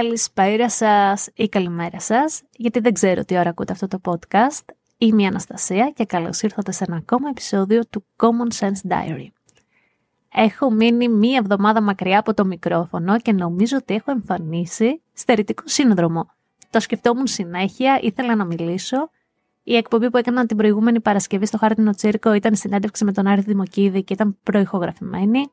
Καλησπέρα σας ή καλημέρα σας, γιατί δεν ξέρω τι ώρα ακούτε αυτό το podcast. Είμαι η Αναστασία και καλώς ήρθατε σε ένα ακόμα επεισόδιο του Common Sense Diary. Έχω μείνει μία εβδομάδα μακριά από το μικρόφωνο και νομίζω ότι έχω εμφανίσει στερητικό σύνδρομο. Το σκεφτόμουν συνέχεια, ήθελα να μιλήσω. Η εκπομπή που έκανα την προηγούμενη Παρασκευή στο Χάρτινο Τσίρκο ήταν συνέντευξη με τον Άρη Δημοκίδη και ήταν προηχογραφημένη.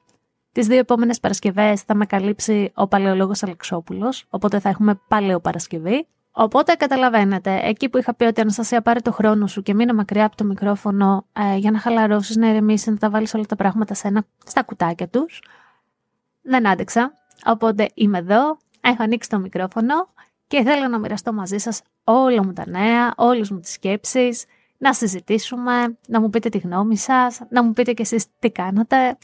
Τις δύο επόμενες Παρασκευές θα με καλύψει ο παλαιολόγος Αλεξόπουλος, οπότε θα έχουμε Παρασκευή. Οπότε καταλαβαίνετε, εκεί που είχα πει ότι Αναστασία πάρε το χρόνο σου και μείνε μακριά από το μικρόφωνο ε, για να χαλαρώσεις, να ηρεμήσεις, να τα βάλεις όλα τα πράγματα σε ένα, στα κουτάκια τους. Δεν άντεξα. Οπότε είμαι εδώ, έχω ανοίξει το μικρόφωνο και θέλω να μοιραστώ μαζί σας όλα μου τα νέα, όλες μου τις σκέψεις, να συζητήσουμε, να μου πείτε τη γνώμη σας, να μου πείτε κι εσείς τι κάνατε.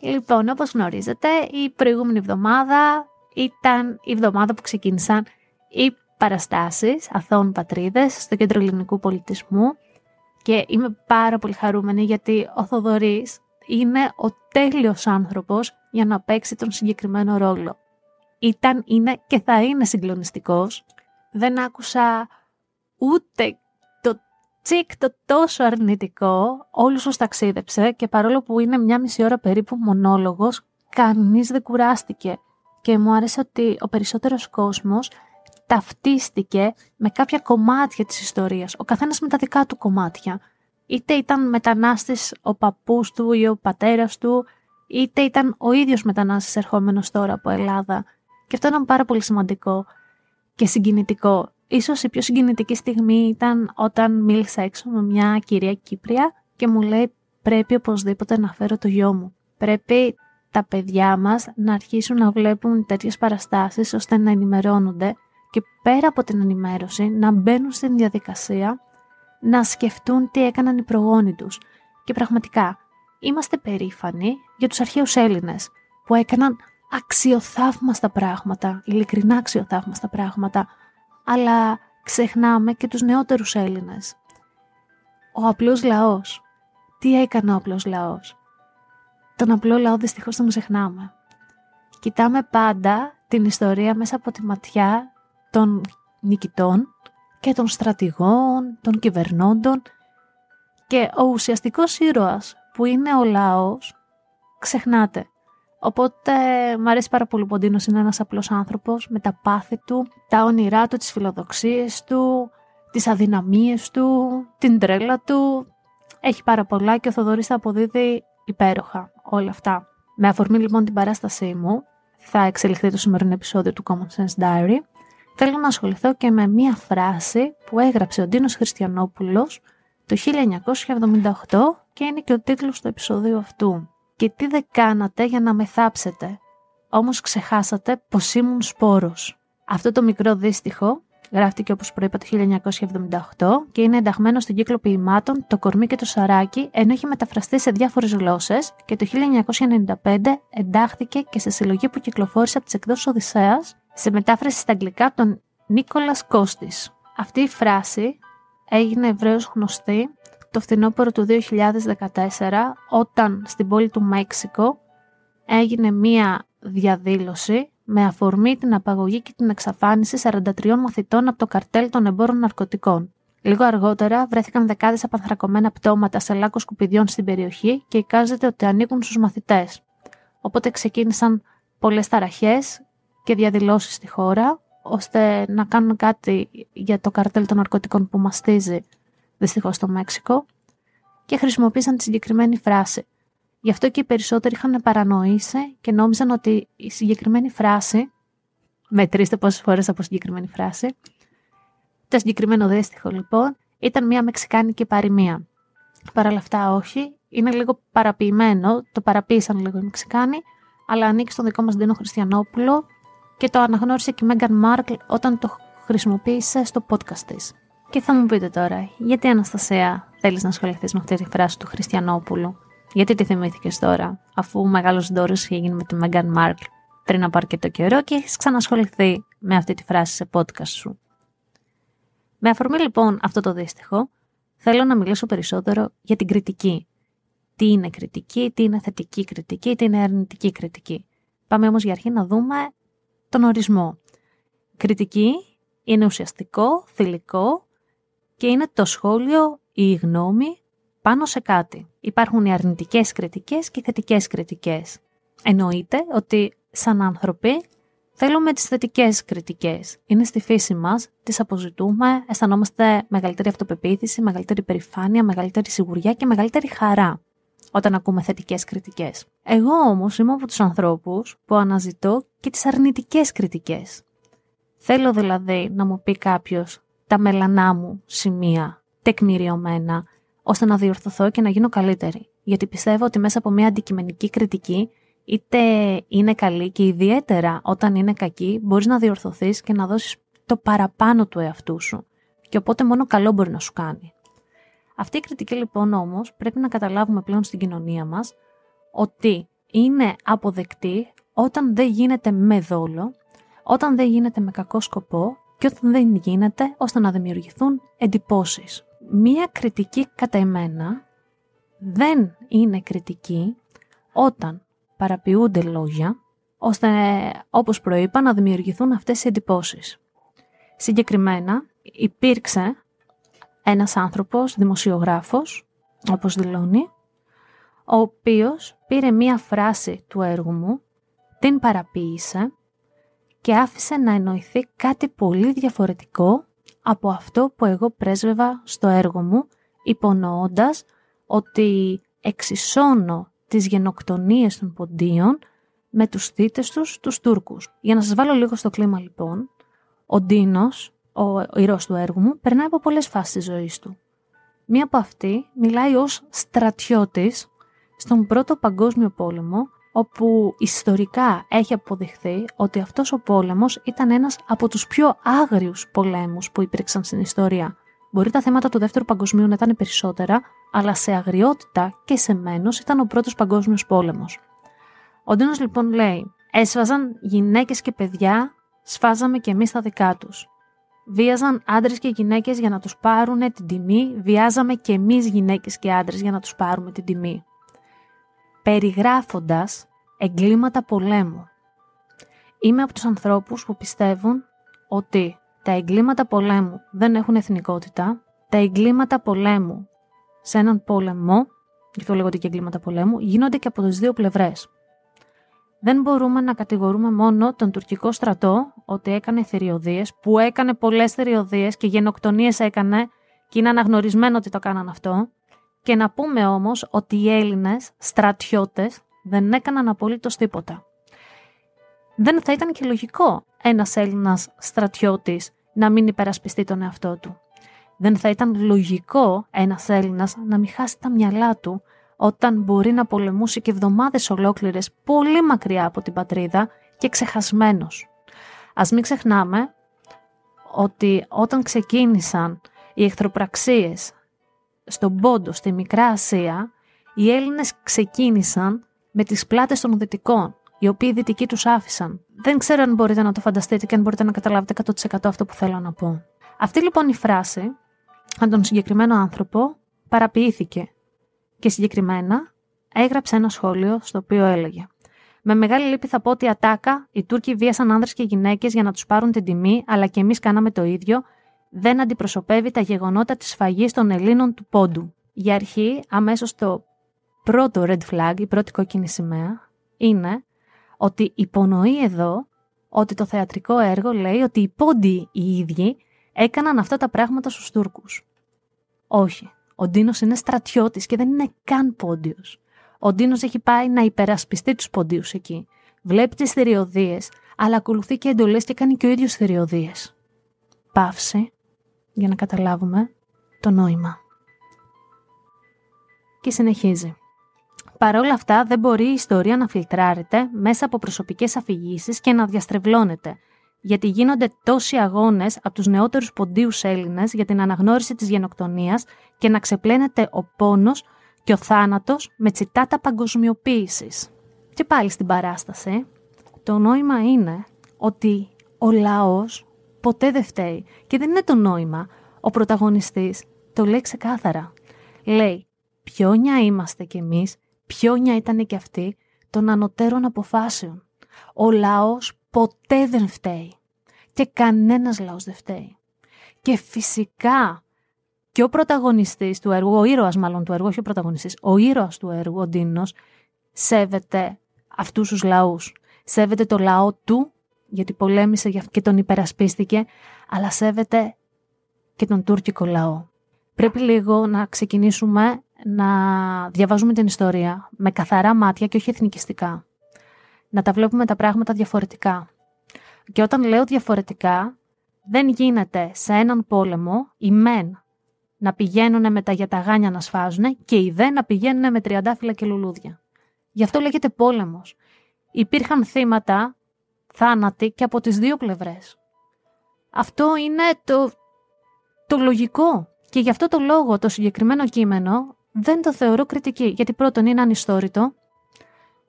Λοιπόν, όπως γνωρίζετε, η προηγούμενη εβδομάδα ήταν η εβδομάδα που ξεκίνησαν οι παραστάσεις αθώων πατρίδες στο Κέντρο Ελληνικού Πολιτισμού και είμαι πάρα πολύ χαρούμενη γιατί ο Θοδωρής είναι ο τέλειος άνθρωπος για να παίξει τον συγκεκριμένο ρόλο. Ήταν, είναι και θα είναι συγκλονιστικός. Δεν άκουσα ούτε τσικ το τόσο αρνητικό, όλους τους ταξίδεψε και παρόλο που είναι μια μισή ώρα περίπου μονόλογος, κανείς δεν κουράστηκε. Και μου άρεσε ότι ο περισσότερος κόσμος ταυτίστηκε με κάποια κομμάτια της ιστορίας, ο καθένας με τα δικά του κομμάτια. Είτε ήταν μετανάστης ο παππούς του ή ο πατέρας του, είτε ήταν ο ίδιος μετανάστης ερχόμενος τώρα από Ελλάδα. Και αυτό ήταν πάρα πολύ σημαντικό και συγκινητικό Ίσως η πιο συγκινητική στιγμή ήταν όταν μίλησα έξω με μια κυρία Κύπρια και μου λέει πρέπει οπωσδήποτε να φέρω το γιο μου. Πρέπει τα παιδιά μας να αρχίσουν να βλέπουν τέτοιες παραστάσεις ώστε να ενημερώνονται και πέρα από την ενημέρωση να μπαίνουν στην διαδικασία να σκεφτούν τι έκαναν οι προγόνοι τους. Και πραγματικά είμαστε περήφανοι για τους αρχαίους Έλληνες που έκαναν αξιοθαύμαστα πράγματα, ειλικρινά αξιοθαύμαστα πράγματα, αλλά ξεχνάμε και τους νεότερους Έλληνες. Ο απλός λαός. Τι έκανε ο απλός λαός; Τον απλό λαό δυστυχώς τον ξεχνάμε. Κοιτάμε πάντα την ιστορία μέσα από τη ματιά των νικητών και των στρατηγών, των κυβερνώντων και ο ουσιαστικός ήρωας που είναι ο λαός ξεχνάται. Οπότε μου αρέσει πάρα πολύ που ο Ντίνος είναι ένας απλός άνθρωπος με τα πάθη του, τα όνειρά του, τις φιλοδοξίες του, τις αδυναμίες του, την τρέλα του. Έχει πάρα πολλά και ο Θοδωρής θα αποδίδει υπέροχα όλα αυτά. Με αφορμή λοιπόν την παράστασή μου, θα εξελιχθεί το σημερινό επεισόδιο του Common Sense Diary, θέλω να ασχοληθώ και με μία φράση που έγραψε ο Ντίνος Χριστιανόπουλος το 1978 και είναι και ο τίτλος του επεισόδου αυτού και τι δεν κάνατε για να με θάψετε. Όμως ξεχάσατε πως ήμουν σπόρος. Αυτό το μικρό δίστιχο γράφτηκε όπως προείπα το 1978 και είναι ενταγμένο στον κύκλο ποιημάτων «Το κορμί και το σαράκι» ενώ έχει μεταφραστεί σε διάφορες γλώσσες και το 1995 εντάχθηκε και σε συλλογή που κυκλοφόρησε από τις εκδόσεις Οδυσσέας σε μετάφραση στα αγγλικά τον Νίκολας Κώστης. Αυτή η φράση έγινε ευρέως γνωστή το φθινόπωρο του 2014 όταν στην πόλη του Μέξικο έγινε μία διαδήλωση με αφορμή την απαγωγή και την εξαφάνιση 43 μαθητών από το καρτέλ των εμπόρων ναρκωτικών. Λίγο αργότερα βρέθηκαν δεκάδες απανθρακωμένα πτώματα σε λάκκο σκουπιδιών στην περιοχή και εικάζεται ότι ανήκουν στους μαθητές. Οπότε ξεκίνησαν πολλές ταραχές και διαδηλώσεις στη χώρα, ώστε να κάνουν κάτι για το καρτέλ των ναρκωτικών που μαστίζει δυστυχώς στο Μέξικο, και χρησιμοποίησαν τη συγκεκριμένη φράση. Γι' αυτό και οι περισσότεροι είχαν παρανοήσει και νόμιζαν ότι η συγκεκριμένη φράση, μετρήστε πόσες φορές από συγκεκριμένη φράση, το συγκεκριμένο δίστιχο λοιπόν, ήταν μια μεξικάνικη παροιμία. Παρ' όλα αυτά όχι, είναι λίγο παραποιημένο, το παραποίησαν λίγο οι Μεξικάνοι, αλλά ανήκει στον δικό μας Ντίνο Χριστιανόπουλο και το αναγνώρισε και η Μέγαν Μάρκλ όταν το χρησιμοποίησε στο podcast της. Και θα μου πείτε τώρα, γιατί Αναστασία θέλεις να ασχοληθείς με αυτή τη φράση του Χριστιανόπουλου; Γιατί τη θυμήθηκες τώρα, αφού ο μεγάλος δώρο είχε γίνει με τη Μέγαν Μάρκλ πριν από αρκετό καιρό και έχεις ξανασχοληθεί με αυτή τη φράση σε podcast σου; Με αφορμή λοιπόν αυτό το δύστιχο, θέλω να μιλήσω περισσότερο για την κριτική. Τι είναι κριτική, τι είναι θετική κριτική, τι είναι αρνητική κριτική. Πάμε όμως για αρχή να δούμε τον ορισμό. Κριτική είναι ουσιαστικό, θηλυκό και είναι το σχόλιο ή η γνώμη πάνω σε κάτι. Υπάρχουν οι αρνητικές κριτικές και οι θετικές κριτικές. Εννοείται ότι σαν άνθρωποι θέλουμε τις θετικές κριτικές. Είναι στη φύση μας, τις αποζητούμε, αισθανόμαστε μεγαλύτερη αυτοπεποίθηση, μεγαλύτερη περηφάνεια, μεγαλύτερη σιγουριά και μεγαλύτερη χαρά όταν ακούμε θετικές κριτικές. Εγώ όμως είμαι από τους ανθρώπους που αναζητώ και τις αρνητικές κριτικές. Θέλω δηλαδή να μου πει κάποιος τα μελανά μου σημεία τεκμηριωμένα, ώστε να διορθωθώ και να γίνω καλύτερη. Γιατί πιστεύω ότι μέσα από μια αντικειμενική κριτική, είτε είναι καλή και ιδιαίτερα όταν είναι κακή, μπορείς να διορθωθείς και να δώσεις το παραπάνω του εαυτού σου. Και οπότε μόνο καλό μπορεί να σου κάνει. Αυτή η κριτική λοιπόν όμως πρέπει να καταλάβουμε πλέον στην κοινωνία μας ότι είναι αποδεκτή όταν δεν γίνεται με δόλο, όταν δεν γίνεται με κακό σκοπό και όταν δεν γίνεται ώστε να δημιουργηθούν εντυπώσεις. Μία κριτική κατά εμένα δεν είναι κριτική όταν παραποιούνται λόγια ώστε όπως προείπα να δημιουργηθούν αυτές οι εντυπώσεις. Συγκεκριμένα υπήρξε ένας άνθρωπος, δημοσιογράφος, όπως δηλώνει, ο οποίος πήρε μία φράση του έργου μου, την παραποίησε και άφησε να εννοηθεί κάτι πολύ διαφορετικό από αυτό που εγώ πρέσβευα στο έργο μου, υπονοώντας ότι εξισώνω τις γενοκτονίες των ποντίων με τους θύτες τους, τους Τούρκους. Για να σας βάλω λίγο στο κλίμα λοιπόν, ο Ντίνος, ο ηρώος του έργου μου, περνάει από πολλές φάσεις της ζωής του. Μία από αυτή μιλάει ως στρατιώτης στον Πρώτο Παγκόσμιο Πόλεμο όπου ιστορικά έχει αποδειχθεί ότι αυτός ο πόλεμος ήταν ένας από τους πιο άγριους πολέμους που υπήρξαν στην ιστορία. Μπορεί τα θέματα του Δεύτερου Παγκοσμίου να ήταν περισσότερα, αλλά σε αγριότητα και σε μένος ήταν ο Πρώτος Παγκόσμιος Πόλεμος. Ο Ντίνος λοιπόν λέει «Έσβαζαν γυναίκες και παιδιά, σφάζαμε και εμείς τα δικά τους. Βίαζαν άντρες και γυναίκες για να τους πάρουν την τιμή, βιάζαμε και εμείς γυναίκες και άντρες για να τους πάρουμε την τιμή περιγράφοντας εγκλήματα πολέμου. Είμαι από τους ανθρώπους που πιστεύουν ότι τα εγκλήματα πολέμου δεν έχουν εθνικότητα, τα εγκλήματα πολέμου σε έναν πόλεμο, γι' αυτό λέγονται και εγκλήματα πολέμου, γίνονται και από τις δύο πλευρές. Δεν μπορούμε να κατηγορούμε μόνο τον τουρκικό στρατό ότι έκανε θηριωδίες, που έκανε πολλές θηριωδίες και γενοκτονίες έκανε και είναι αναγνωρισμένο ότι το κάναν αυτό. Και να πούμε όμως ότι οι Έλληνες στρατιώτες δεν έκαναν απολύτως τίποτα. Δεν θα ήταν και λογικό ένας Έλληνας στρατιώτης να μην υπερασπιστεί τον εαυτό του. Δεν θα ήταν λογικό ένας Έλληνας να μην χάσει τα μυαλά του όταν μπορεί να πολεμούσε και εβδομάδες ολόκληρες πολύ μακριά από την πατρίδα και ξεχασμένος. Ας μην ξεχνάμε ότι όταν ξεκίνησαν οι εχθροπραξίες στον Πόντο, στη Μικρά Ασία, οι Έλληνες ξεκίνησαν με τις πλάτες των Δυτικών, οι οποίοι οι Δυτικοί τους άφησαν. Δεν ξέρω αν μπορείτε να το φανταστείτε και αν μπορείτε να καταλάβετε 100% αυτό που θέλω να πω. Αυτή λοιπόν η φράση, αν τον συγκεκριμένο άνθρωπο, παραποιήθηκε και συγκεκριμένα έγραψε ένα σχόλιο στο οποίο έλεγε με μεγάλη λύπη θα πω ότι ατάκα, οι Τούρκοι βίασαν άνδρες και γυναίκες για να τους πάρουν την τιμή, αλλά και εμείς κάναμε το ίδιο δεν αντιπροσωπεύει τα γεγονότα της φαγής των Ελλήνων του Πόντου. Για αρχή, αμέσως το πρώτο red flag, η πρώτη κόκκινη σημαία, είναι ότι υπονοεί εδώ ότι το θεατρικό έργο λέει ότι οι Πόντιοι οι ίδιοι έκαναν αυτά τα πράγματα στους Τούρκους. Όχι. Ο Ντίνος είναι στρατιώτης και δεν είναι καν Πόντιος. Ο Ντίνος έχει πάει να υπερασπιστεί τους Πόντιους εκεί. Βλέπει τις θηριωδίες, αλλά ακολουθεί και εντολές και κάνει και ο ίδιος θηριωδίες. Παύση για να καταλάβουμε το νόημα. Και συνεχίζει. Παρ' όλα αυτά, δεν μπορεί η ιστορία να φιλτράρεται μέσα από προσωπικές αφηγήσεις και να διαστρεβλώνεται, γιατί γίνονται τόσοι αγώνες από τους νεότερους ποντίους Έλληνες για την αναγνώριση της γενοκτονίας και να ξεπλένεται ο πόνος και ο θάνατος με τσιτάτα παγκοσμιοποίησης. Και πάλι στην παράσταση, το νόημα είναι ότι ο λαός ποτέ δεν φταίει. Και δεν είναι το νόημα. Ο πρωταγωνιστής το λέει ξεκάθαρα. Λέει, πιόνια είμαστε κι εμείς, πιόνια ήταν και αυτοί των ανωτέρων αποφάσεων. Ο λαός ποτέ δεν φταίει. Και κανένας λαός δεν φταίει. Και φυσικά και ο πρωταγωνιστής του έργου, ο ήρωας μάλλον του έργου, όχι ο πρωταγωνιστής, ο ήρωας του έργου, ο Ντίνος, σέβεται αυτούς τους λαούς. Σέβεται το λαό του, γιατί πολέμησε και τον υπερασπίστηκε, αλλά σέβεται και τον τουρκικό λαό. Πρέπει λίγο να ξεκινήσουμε να διαβάζουμε την ιστορία με καθαρά μάτια και όχι εθνικιστικά. Να τα βλέπουμε τα πράγματα διαφορετικά. Και όταν λέω διαφορετικά, δεν γίνεται σε έναν πόλεμο οι μεν να πηγαίνουν με τα γιαταγάνια να σφάζουν και οι δε να πηγαίνουν με τριαντάφυλλα και λουλούδια. Γι' αυτό λέγεται πόλεμος. Υπήρχαν θύματα, θάνατοι και από τις δύο πλευρές. Αυτό είναι το, το λογικό. Και γι' αυτό το λόγο το συγκεκριμένο κείμενο δεν το θεωρώ κριτική. Γιατί πρώτον είναι ανιστόρητο,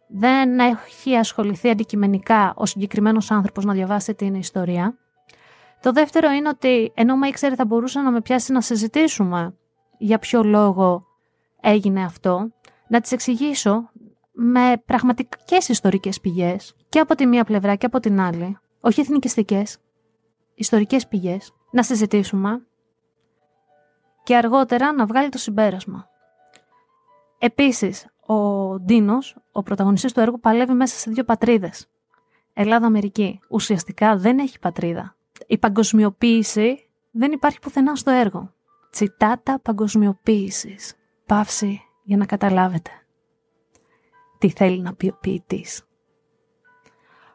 δεν έχει ασχοληθεί αντικειμενικά ο συγκεκριμένος άνθρωπος να διαβάσει την ιστορία. Το δεύτερο είναι ότι ενώ με ήξερε θα μπορούσε να με πιάσει να συζητήσουμε για ποιο λόγο έγινε αυτό, να τις εξηγήσω με πραγματικές ιστορικές πηγές και από τη μία πλευρά και από την άλλη, όχι εθνικιστικές, ιστορικές πηγές, να συζητήσουμε και αργότερα να βγάλει το συμπέρασμα. Επίσης, ο Ντίνος, ο πρωταγωνιστής του έργου, παλεύει μέσα σε δύο πατρίδες. Ελλάδα-Αμερική. Ουσιαστικά δεν έχει πατρίδα. Η παγκοσμιοποίηση δεν υπάρχει πουθενά στο έργο. Τσιτάτα παγκοσμιοποίησης. Παύση για να καταλάβετε τι θέλει να πει ο ποιητής.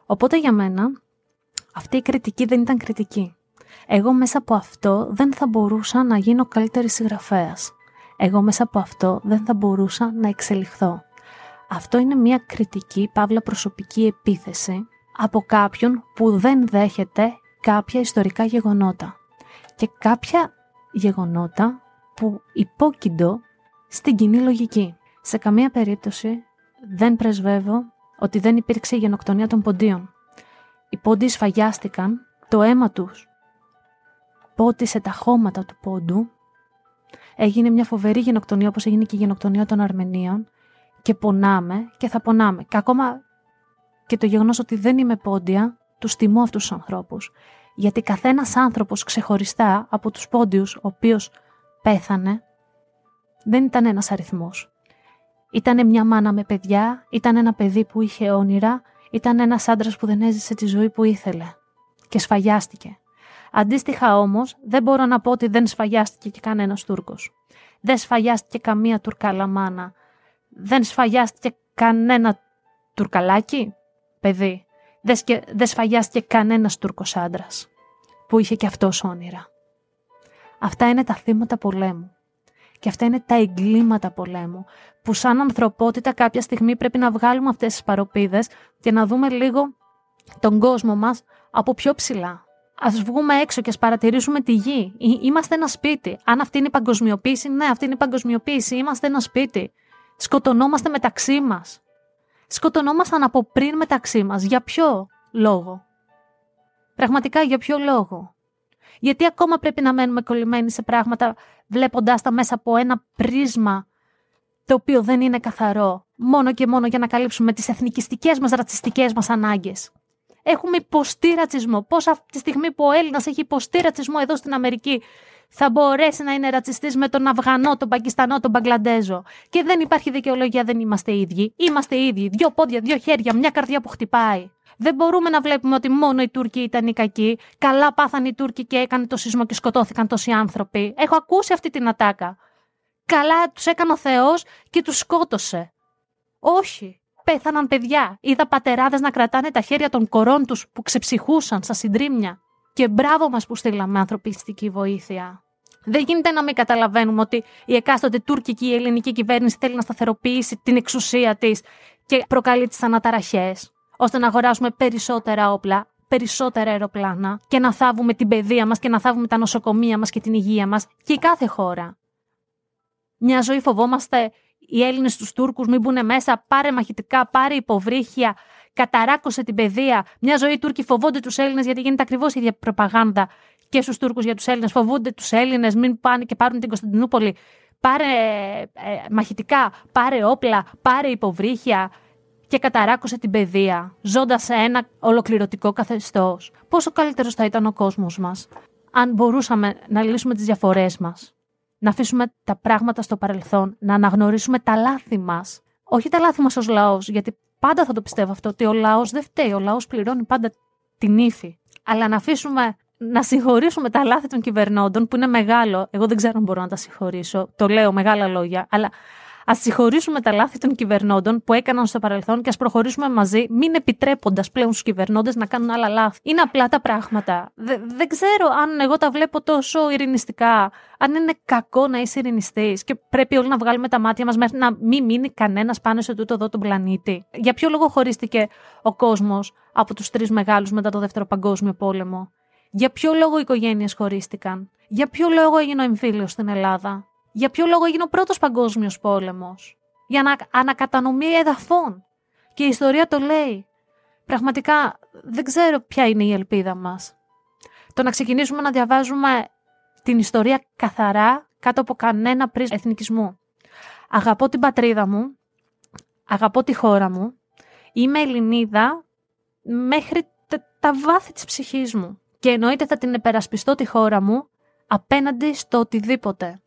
Οπότε για μένα αυτή η κριτική δεν ήταν κριτική. Εγώ μέσα από αυτό δεν θα μπορούσα να γίνω καλύτερη συγγραφέας. Εγώ μέσα από αυτό δεν θα μπορούσα να εξελιχθώ. Αυτό είναι μια κριτική, παύλα προσωπική επίθεση από κάποιον που δεν δέχεται κάποια ιστορικά γεγονότα και κάποια γεγονότα που υπόκειντο στην κοινή λογική. Σε καμία περίπτωση δεν πρεσβεύω ότι δεν υπήρξε η γενοκτονία των ποντίων. Οι πόντιοι σφαγιάστηκαν, το αίμα τους πότισε τα χώματα του πόντου, έγινε μια φοβερή γενοκτονία όπως έγινε και η γενοκτονία των Αρμενίων και πονάμε και θα πονάμε. Και ακόμα και το γεγονός ότι δεν είμαι πόντια, τους τιμώ αυτούς τους ανθρώπους. Γιατί καθένας άνθρωπος ξεχωριστά από τους πόντιους, ο οποίος πέθανε, δεν ήταν ένας αριθμός. Ήταν μια μάνα με παιδιά, ήταν ένα παιδί που είχε όνειρα, ήταν ένας άντρας που δεν έζησε τη ζωή που ήθελε και σφαγιάστηκε. Αντίστοιχα όμως, δεν μπορώ να πω ότι δεν σφαγιάστηκε και κανένας Τούρκος. Δεν σφαγιάστηκε καμία Τουρκάλα μάνα. Δεν σφαγιάστηκε κανένα Τουρκαλάκι, παιδί. Δεν σφαγιάστηκε κανένας Τούρκος άντρας που είχε και αυτός όνειρα. Αυτά είναι τα θύματα πολέμου. Και αυτά είναι τα εγκλήματα πολέμου, που σαν ανθρωπότητα κάποια στιγμή πρέπει να βγάλουμε αυτές τις παροπίδες και να δούμε λίγο τον κόσμο μας από πιο ψηλά. Α βγούμε έξω και ας παρατηρήσουμε τη γη. Είμαστε ένα σπίτι. Αν αυτή είναι η παγκοσμιοποίηση, ναι, αυτή είναι η παγκοσμιοποίηση. Είμαστε ένα σπίτι. Σκοτωνόμαστε μεταξύ μας. Σκοτωνόμασταν από πριν μεταξύ μας. Για ποιο λόγο; Πραγματικά για ποιο λόγο; Γιατί ακόμα πρέπει να μένουμε κολλημένοι σε πράγματα βλέποντάς τα μέσα από ένα πρίσμα το οποίο δεν είναι καθαρό, μόνο και μόνο για να καλύψουμε τις εθνικιστικές μας ρατσιστικές μας ανάγκες. Έχουμε υποστεί ρατσισμό. Πώς αυτή τη στιγμή που ο Έλληνας έχει υποστεί ρατσισμό εδώ στην Αμερική, θα μπορέσει να είναι ρατσιστής με τον Αφγανό, τον Πακιστανό, τον Μπαγκλαντέζο. Και δεν υπάρχει δικαιολογία, δεν είμαστε ίδιοι. Είμαστε ίδιοι. Δύο πόδια, δύο χέρια, μια καρδιά που χτυπάει. Δεν μπορούμε να βλέπουμε ότι μόνο οι Τούρκοι ήταν οι κακοί. Καλά πάθαν οι Τούρκοι και έκανε το σεισμό και σκοτώθηκαν τόσοι άνθρωποι. Έχω ακούσει αυτή την ατάκα. Καλά τους έκανε ο Θεός και τους σκότωσε. Όχι. Πέθαναν παιδιά. Είδα πατεράδες να κρατάνε τα χέρια των κορών τους που ξεψυχούσαν στα συντρίμια. Και μπράβο μας που στείλαμε ανθρωπιστική βοήθεια. Δεν γίνεται να μην καταλαβαίνουμε ότι η εκάστοτε τουρκική ή ελληνική κυβέρνηση θέλει να σταθεροποιήσει την εξουσία της και προκαλεί τις αναταραχές, ώστε να αγοράσουμε περισσότερα όπλα, περισσότερα αεροπλάνα και να θάβουμε την παιδεία μας και να θάβουμε τα νοσοκομεία μας και την υγεία μας και η κάθε χώρα. Μια ζωή φοβόμαστε οι Έλληνες τους Τούρκους μην μπουν μέσα, πάρε μαχητικά, πάρε υποβρύχια, καταράκωσε την παιδεία. Μια ζωή οι Τούρκοι φοβόνται τους Έλληνες γιατί γίνεται ακριβώς η ίδια προπαγάνδα και στους Τούρκους για τους Έλληνες. Φοβούνται τους Έλληνες, μην πάνε και πάρουν την Κωνσταντινούπολη. Πάρε ε, μαχητικά, πάρε όπλα, πάρε υποβρύχια και καταράκωσε την παιδεία, ζώντας σε ένα ολοκληρωτικό καθεστώς. Πόσο καλύτερος θα ήταν ο κόσμος μας, αν μπορούσαμε να λύσουμε τις διαφορές μας, να αφήσουμε τα πράγματα στο παρελθόν, να αναγνωρίσουμε τα λάθη μας. Όχι τα λάθη μας ως λαός, γιατί πάντα θα το πιστεύω αυτό, ότι ο λαός δεν φταίει. Ο λαός πληρώνει πάντα την ύφη. Αλλά να αφήσουμε να συγχωρήσουμε τα λάθη των κυβερνώντων, που είναι μεγάλο. Εγώ δεν ξέρω αν μπορώ να τα συγχωρήσω. Το λέω μεγάλα λόγια. Αλλά ας συγχωρήσουμε τα λάθη των κυβερνώντων που έκαναν στο παρελθόν και ας προχωρήσουμε μαζί, μην επιτρέποντας πλέον στους κυβερνώντες να κάνουν άλλα λάθη. Είναι απλά τα πράγματα. δεν ξέρω αν εγώ τα βλέπω τόσο ειρηνιστικά. Αν είναι κακό να είσαι ειρηνιστής και πρέπει όλοι να βγάλουμε τα μάτια μας μέχρι να μην μείνει κανένας πάνω σε τούτο εδώ τον πλανήτη. Για ποιο λόγο χωρίστηκε ο κόσμος από τους τρεις μεγάλους μετά το Δεύτερο Παγκόσμιο Πόλεμο; Για ποιο λόγο οι οικογένειες χωρίστηκαν; Για ποιο λόγο έγινε ο εμφύλιος στην Ελλάδα; Για ποιο λόγο έγινε ο πρώτος παγκόσμιος πόλεμος; Για να ανακατανομή εδαφών. Και η ιστορία το λέει. Πραγματικά δεν ξέρω ποια είναι η ελπίδα μας. Το να ξεκινήσουμε να διαβάζουμε την ιστορία καθαρά κάτω από κανένα πρίσμα εθνικισμού. Αγαπώ την πατρίδα μου, αγαπώ τη χώρα μου, είμαι Ελληνίδα μέχρι τα βάθη της ψυχής μου και εννοείται θα την υπερασπιστώ τη χώρα μου απέναντι στο οτιδήποτε.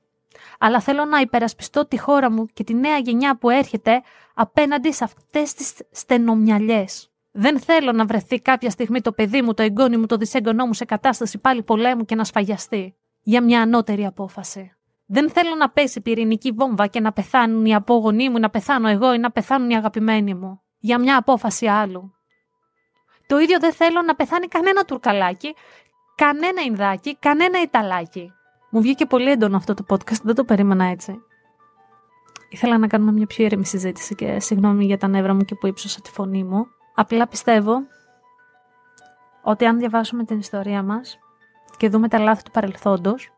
Αλλά θέλω να υπερασπιστώ τη χώρα μου και τη νέα γενιά που έρχεται απέναντι σε αυτές τις στενομυαλιές. Δεν θέλω να βρεθεί κάποια στιγμή το παιδί μου, το εγγόνι μου, το δυσέγγονό μου σε κατάσταση πάλι πολέμου και να σφαγιαστεί για μια ανώτερη απόφαση. Δεν θέλω να πέσει πυρηνική βόμβα και να πεθάνουν οι απόγονοί μου, να πεθάνω εγώ ή να πεθάνουν οι αγαπημένοι μου. Για μια απόφαση άλλου. Το ίδιο δεν θέλω να πεθάνει κανένα τουρκαλάκι, κανένα Ινδάκι, κανένα Ιταλάκι. Μου βγήκε πολύ έντονο αυτό το podcast, δεν το περίμενα έτσι. Ήθελα να κάνουμε μια πιο ήρεμη συζήτηση και συγγνώμη για τα νεύρα μου και που ύψωσα τη φωνή μου. Απλά πιστεύω ότι αν διαβάσουμε την ιστορία μας και δούμε τα λάθη του παρελθόντος,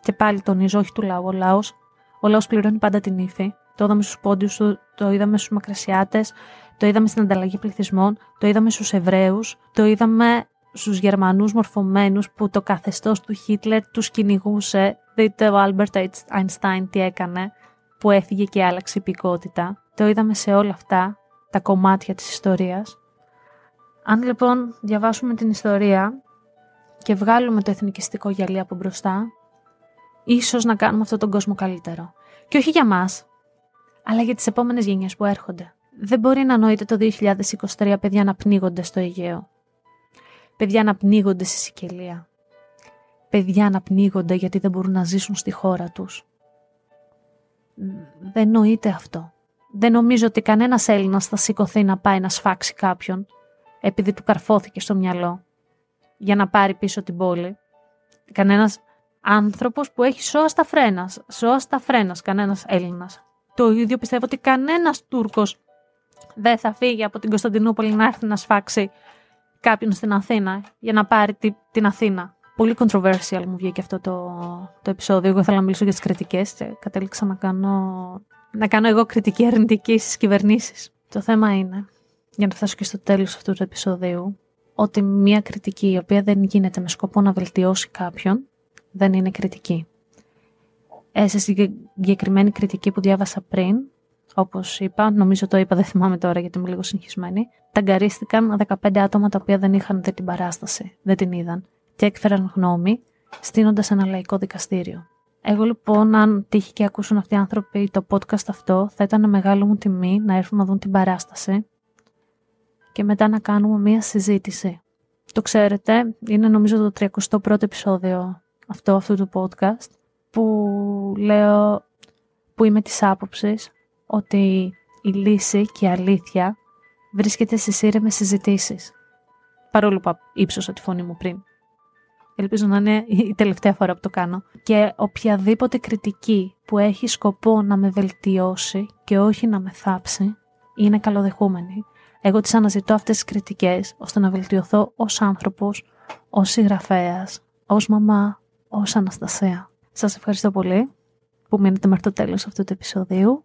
και πάλι τονίζω, όχι του λαού, ο λαός, ο λαός πληρώνει πάντα τη νύφη. Το είδαμε στους πόντιους του, το είδαμε στους Μικρασιάτες, το είδαμε στην ανταλλαγή πληθυσμών, το είδαμε στους Εβραίους, το είδαμε στους Γερμανούς μορφωμένους που το καθεστώς του Χίτλερ τους κυνηγούσε. Δείτε ο Άλμπερτ Αϊνστάιν τι έκανε, που έφυγε και άλλαξε υπηκότητα. Το είδαμε σε όλα αυτά τα κομμάτια της ιστορίας. Αν λοιπόν διαβάσουμε την ιστορία και βγάλουμε το εθνικιστικό γυαλί από μπροστά, ίσως να κάνουμε αυτόν τον κόσμο καλύτερο. Και όχι για μας, αλλά για τις επόμενες γενιές που έρχονται. Δεν μπορεί να νοείται το 2023 παιδιά να πνίγονται στο Αιγαίο. Παιδιά να πνίγονται στη Σικελία. Παιδιά να πνίγονται γιατί δεν μπορούν να ζήσουν στη χώρα τους. Δεν νοείται αυτό. Δεν νομίζω ότι κανένας Έλληνας θα σηκωθεί να πάει να σφάξει κάποιον επειδή του καρφώθηκε στο μυαλό για να πάρει πίσω την πόλη. Κανένας άνθρωπος που έχει σώα στα φρένα, σώα στα φρένα, κανένας Έλληνας. Το ίδιο πιστεύω ότι κανένας Τούρκος δεν θα φύγει από την Κωνσταντινούπολη να έρθει να σφάξει κάποιον στην Αθήνα για να πάρει την Αθήνα. Πολύ controversial μου βγήκε αυτό το, το επεισόδιο. Εγώ ήθελα να μιλήσω για τις κριτικές και κατέληξα να κάνω, να κάνω εγώ κριτική αρνητική στις κυβερνήσεις. Το θέμα είναι, για να φτάσω και στο τέλος αυτού του επεισοδίου, ότι μια κριτική η οποία δεν γίνεται με σκοπό να βελτιώσει κάποιον, δεν είναι κριτική. Ε, σε συγκεκριμένη κριτική που διάβασα πριν, όπως είπα, νομίζω το είπα, δεν θυμάμαι τώρα γιατί είμαι λίγο συγχυσμένη, ταγκαρίστηκαν 15 άτομα τα οποία δεν είχαν δει την παράσταση, δεν την είδαν και έκφεραν γνώμη, στείνοντας ένα λαϊκό δικαστήριο. Εγώ λοιπόν, αν τύχει και ακούσουν αυτοί οι άνθρωποι το podcast αυτό, θα ήταν μεγάλη μου τιμή να έρθουν να δουν την παράσταση και μετά να κάνουμε μία συζήτηση. Το ξέρετε, είναι νομίζω το 31ο επεισόδιο αυτό αυτού του podcast που λέω που είμαι της άποψης ότι η λύση και η αλήθεια βρίσκεται στις ήρεμες συζητήσεις. Παρόλο που ύψωσα τη φωνή μου πριν. Ελπίζω να είναι η τελευταία φορά που το κάνω. Και οποιαδήποτε κριτική που έχει σκοπό να με βελτιώσει και όχι να με θάψει, είναι καλοδεχούμενη. Εγώ τις αναζητώ αυτές τις κριτικές ώστε να βελτιωθώ ως άνθρωπος, ως συγγραφέας, ως μαμά, ως Αναστασία. Σας ευχαριστώ πολύ που μείνετε μέχρι το τέλος αυτού του επεισοδίου.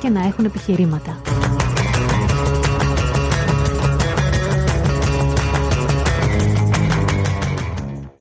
και να έχουν επιχειρήματα.